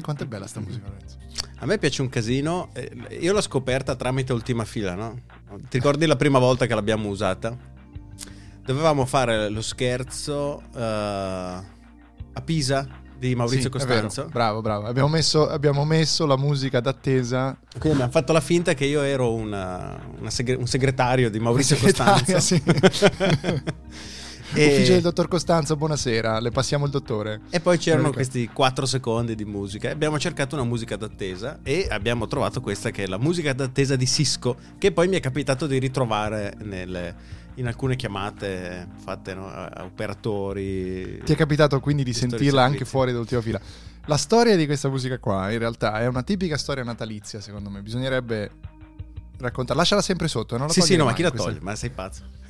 Quanto è bella sta musica, Lorenzo? A me piace un casino. eh, Io l'ho scoperta tramite Ultima Fila, no? Ti ricordi la prima volta che l'abbiamo usata? Dovevamo fare lo scherzo eh, a Pisa di Maurizio Sì. Costanzo. Bravo, bravo. Abbiamo messo, abbiamo messo la musica d'attesa. Quindi abbiamo fatto la finta che io ero una- una segre- un segretario di Maurizio Costanzo. sì. E- Ufficio del dottor Costanzo, buonasera. Le passiamo il dottore. E poi c'erano Ok. questi 4 secondi di musica. Abbiamo cercato una musica d'attesa e abbiamo trovato questa che è la musica d'attesa di Cisco, che poi mi è capitato di ritrovare nelle- in alcune chiamate fatte no, a operatori. Ti è capitato quindi di sentirla anche fuori dall'ultima fila. La storia di questa musica qua, in realtà, è una tipica storia natalizia, secondo me. Bisognerebbe raccontarla. Lasciala sempre sotto, non la Sì, sì, no, ma chi la questa- toglie? Ma sei pazzo.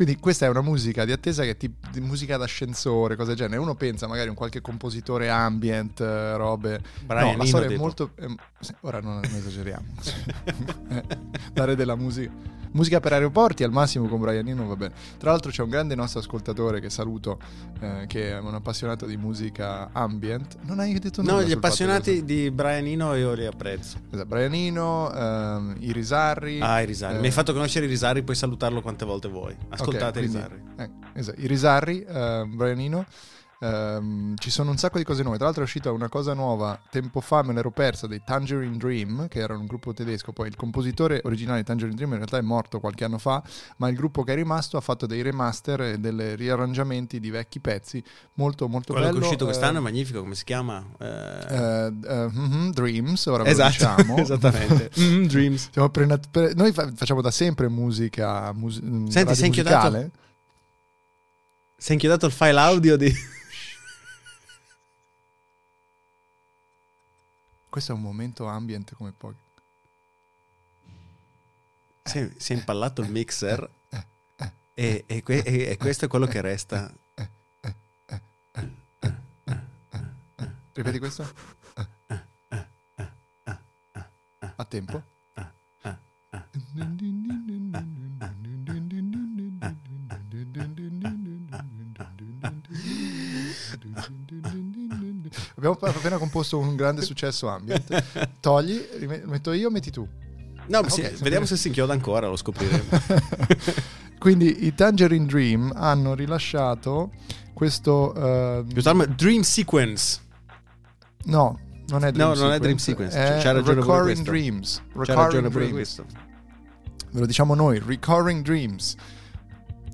Quindi questa è una musica di attesa che è tipo musica d'ascensore, cose del genere. Uno pensa magari a un qualche compositore ambient, eh, robe. Brian no, la storia è molto... sì, ora non, non esageriamo. Eh, Dare della musica. Musica per aeroporti al massimo con Brian Eno va bene. Tra l'altro c'è un grande nostro ascoltatore che saluto, eh, che è un appassionato di musica ambient. Non hai detto nulla No, gli appassionati di Brian Eno io li apprezzo. Esatto, Brian Eno, ehm, i Risarri. Ah, i Risari. eh, Mi hai fatto conoscere i Risari, puoi salutarlo quante volte vuoi. Ascoltate Ok, i quindi- Risari. eh, esatto, I Risarri, eh, Brian Ehm, ci sono un sacco di cose nuove. Tra l'altro è uscita una cosa nuova tempo fa, me l'ero persa, dei Tangerine Dream, che erano un gruppo tedesco. Poi il compositore originale di Tangerine Dream in realtà è morto qualche anno fa, ma il gruppo che è rimasto ha fatto dei remaster e dei riarrangiamenti di vecchi pezzi. Molto, molto Quello bello. che è uscito eh, quest'anno è magnifico, come si chiama? Eh, eh, eh, mhm, Dreams, ora lo esatto, diciamo. esattamente. Mm, Dreams. Pre- pre- noi fa- facciamo da sempre musica mus- Senti, sei inchiodato? musicale. Si è inchiodato il file audio di... Questo è un momento ambient come pochi. Si è, si è impallato il mixer e, e que- e- e questo è quello che resta. Ripeti questo? A tempo? Abbiamo appena composto un grande successo ambient. Togli, metto io, metti tu. No, Ah, sì, vediamo se si inchioda ancora, lo scopriremo. Quindi i Tangerine Dream hanno rilasciato questo... tardi, Dream Sequence. no, non è Dream No, Sequence. non è Dream Sequence, È c'ha ragione Recurring questo. Dreams. Recurring Dreams. Ve lo diciamo noi, Recurring Dreams.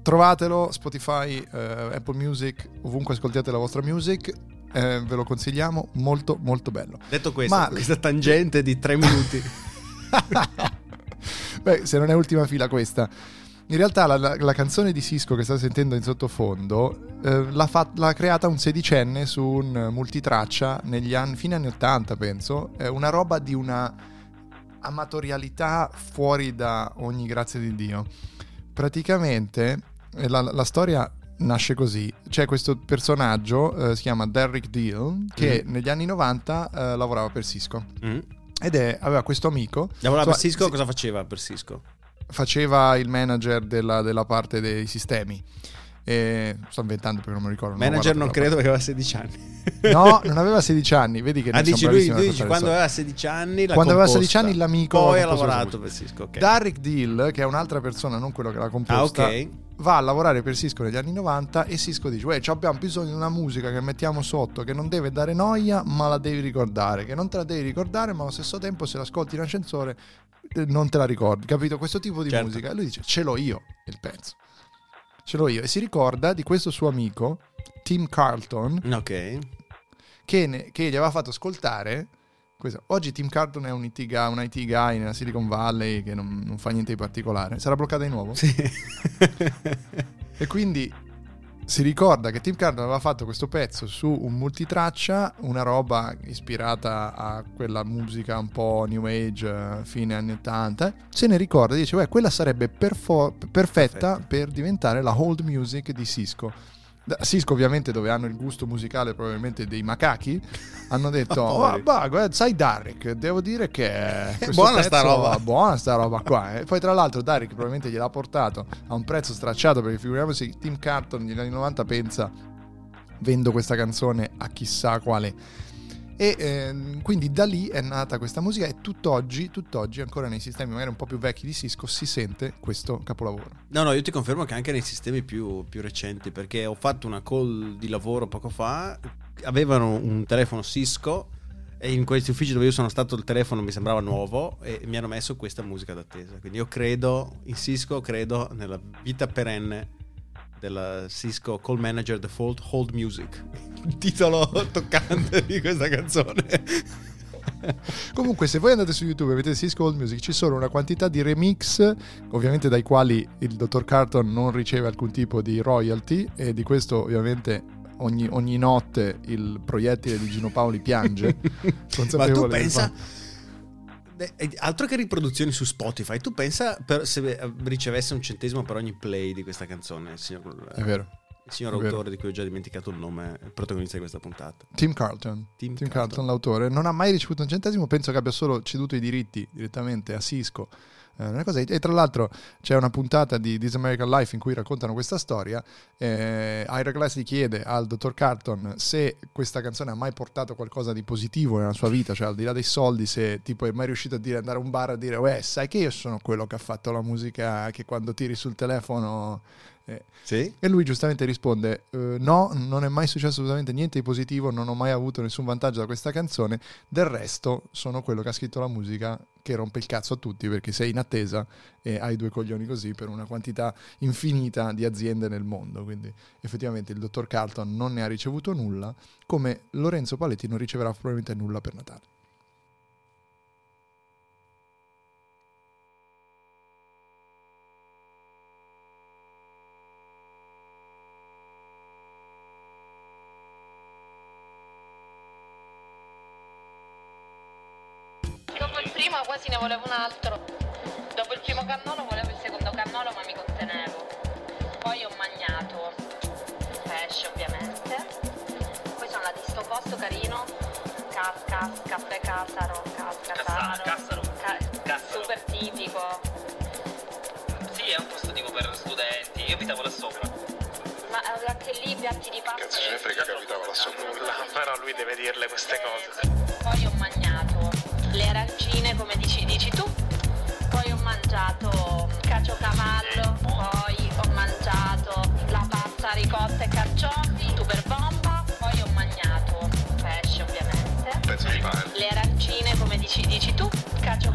Trovatelo, Spotify, eh, Apple Music, ovunque ascoltiate la vostra music, eh, ve lo consigliamo, molto molto bello. Detto questo, Ma- questa tangente di tre minuti. Beh, se non è ultima fila questa. In realtà la, la- la canzone di Cisco che state sentendo in sottofondo eh, l'ha, fa- l'ha creata un sedicenne su un multitraccia negli anni, fine anni 80 penso, è una roba di una amatorialità fuori da ogni grazia di Dio. Praticamente eh, la, la storia nasce così, c'è questo personaggio, eh, si chiama Derrick Deal, che Mhm. negli anni 90 eh, lavorava per Cisco Mm. ed è, aveva questo amico Lavorava per Insomma, Cisco, sì. cosa faceva per Cisco? faceva il manager della, della parte dei sistemi. E sto inventando perché non mi ricordo. non Manager non guardato credo perché aveva 16 anni. No, non aveva 16 anni. Vedi che Ah, dici lui, lui dici quando aveva 16 anni Quando aveva composta. 16 anni l'amico Poi ha lavorato la per Cisco, ok. Derrick Deal, che è un'altra persona, non quello che l'ha composta, Ah, ok. va a lavorare per Cisco negli anni 90 e Cisco dice: Uè, ci abbiamo bisogno di una musica che mettiamo sotto, che non deve dare noia, ma la devi ricordare. Che non te la devi ricordare, ma allo stesso tempo, se l'ascolti in ascensore, eh, non te la ricordi. Capito? Questo tipo di Certo. musica. E lui dice: Ce l'ho io il pezzo. Ce l'ho io. E si ricorda di questo suo amico, Tim Carlton, Ok. che, ne- che gli aveva fatto ascoltare. questo. Oggi Tim Carlton è un IT guy, un IT guy nella Silicon Valley che non, non fa niente di particolare. Sarà bloccata di nuovo? Sì. E quindi si ricorda che Tim Carlton aveva fatto questo pezzo su un multitraccia, una roba ispirata a quella musica un po' new age, eh, fine anni 80. Se ne ricorda e dice, beh, quella sarebbe perfo- perfetta Perfetta. per diventare la hold music di Cisco. Da- Cisco ovviamente dove hanno il gusto musicale probabilmente dei macachi hanno detto oh, bah, guarda, sai Derek devo dire che questo buona sta roba." buona sta roba qua eh. poi tra l'altro Derek probabilmente gliel'ha portato a un prezzo stracciato perché figuriamoci Tim Carton negli anni 90 pensa vendo questa canzone a chissà quale e eh, quindi da lì è nata questa musica e tutt'oggi, tutt'oggi, ancora nei sistemi magari un po' più vecchi di Cisco, si sente questo capolavoro. No, no, io ti confermo che anche nei sistemi più, più recenti, perché ho fatto una call di lavoro poco fa, avevano un telefono Cisco e in questi uffici dove io sono stato il telefono mi sembrava nuovo e mi hanno messo questa musica d'attesa. Quindi io credo in Cisco, credo nella vita perenne della Cisco Call Manager Default Hold Music. Il titolo toccante di questa canzone. Comunque, se voi andate su YouTube e vedete Cisco Old Music, ci sono una quantità di remix, ovviamente dai quali il dottor Carton non riceve alcun tipo di royalty, e di questo ovviamente ogni, ogni notte il proiettile di Gino Paoli piange. Ma tu pensa altro che riproduzioni su Spotify, tu pensa per, se ricevesse un centesimo per ogni play di questa canzone, il signor, È vero. Il signor È autore vero. di cui ho già dimenticato il nome, il protagonista di questa puntata. Tim Carlton. Tim Tim Carlton. Carlton, l'autore, non ha mai ricevuto un centesimo, penso che abbia solo ceduto i diritti direttamente a Cisco. Eh, e tra l'altro c'è una puntata di This American Life in cui raccontano questa storia. Eh, Ira Glass gli chiede al dottor Carlton se questa canzone ha mai portato qualcosa di positivo nella sua vita, cioè al di là dei soldi, se tipo è mai riuscito a dire andare a un bar a dire, uè, sai che io sono quello che ha fatto la musica che quando tiri sul telefono. Sì? e lui giustamente risponde: "Eh, No, non è mai successo assolutamente niente di positivo, non ho mai avuto nessun vantaggio da questa canzone. Del resto, sono quello che ha scritto la musica che rompe il cazzo a tutti perché sei in attesa e hai due coglioni così per una quantità infinita di aziende nel mondo. Quindi, effettivamente, il dottor Carlton non ne ha ricevuto nulla, come Lorenzo Paletti non riceverà probabilmente nulla per Natale. Il primo quasi ne volevo un altro. Dopo il primo cannolo volevo il secondo cannolo ma mi contenevo. Poi ho mangiato pesce ovviamente. Poi sono andata in sto posto carino. Cas, cas, caffè Casaro, cas, Casaro. Cassaro. Ca- Cassaro. super tipico. Sì, è un posto tipo per studenti. Io abitavo là sopra. Ma eh, anche lì piatti di pasta. Cazzo ce ne frega che abitava là sopra. Nulla, però lui deve dirle queste cose. Poi ho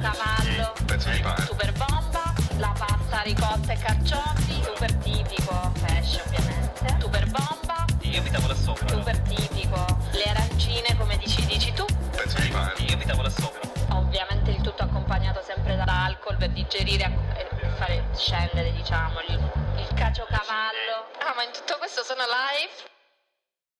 Caciocavallo. Pezzo di pane. Super bomba. La pasta ricotta e carciofi. Super tipico. Pesce ovviamente. Super bomba. Io abitavo là sopra. Super tipico. Le arancine come dici, dici tu. Pezzo di pane. Io abitavo là sopra. Ovviamente il tutto accompagnato sempre dall'alcol per digerire e fare scendere, diciamo, il, il caciocavallo. Ah, ma in tutto questo sono live?